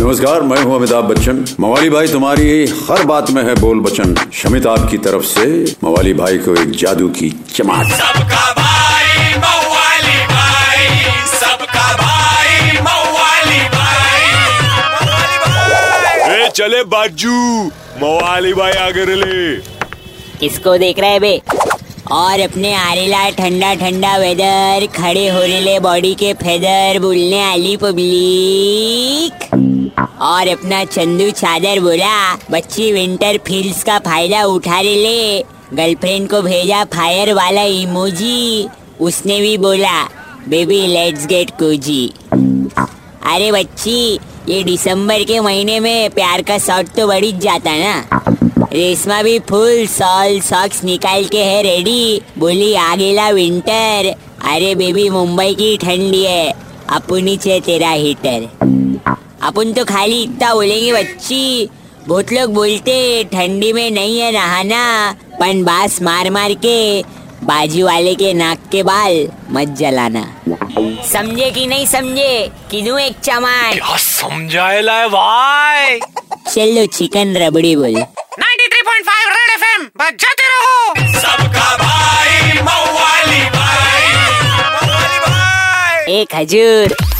नमस्कार मैं हूँ अमिताभ बच्चन। मवाली भाई तुम्हारी हर बात में है बोल बचन। शमित आपकी तरफ़ से मवाली भाई को एक जादू की चमाट सबका भाई मवाली भाई। सबका भाई मवाली भाई। ए चले बाजू। मवाली भाई आगे ले किसको देख रहे बे? और अपने आरेला ठंडा ठंडा वेदर खड़े हो रेले बॉडी के फेदर बोलने आली पब्लिक और अपना चंदू चादर बोला, बच्ची विंटर फील्स का फ़ायदा उठा रेले गर्लफ्रेंड को भेजा फायर वाला इमोजी उसने भी बोला बेबी लेट्स गेट कोजी अरे बच्ची ये दिसंबर के महीने में प्यार का शॉट तो बढ़ ही जाता ना। रेशमा भी फुल सॉल सॉक्स निकाल के है रेडी बोली आ गेला विंटर अरे बेबी मुंबई की ठंडी है। अपुनी चे तेरा हीटर अपन तो खाली इतना बोलेंगे, बच्ची, बहुत लोग बोलते ठंडी में नहीं है नहाना पन बास मार मार के बाजू वाले के नाक के बाल मत जलाना। समझे कि नहीं समझे? किनू एक चमान क्या समझाएला है भाई? चलो चिकन रबड़ी बोल। 93.5 रेड एफएम बजाते रहो। सबका भाई मौवाली भाई। मौवाली भाई एक हजूर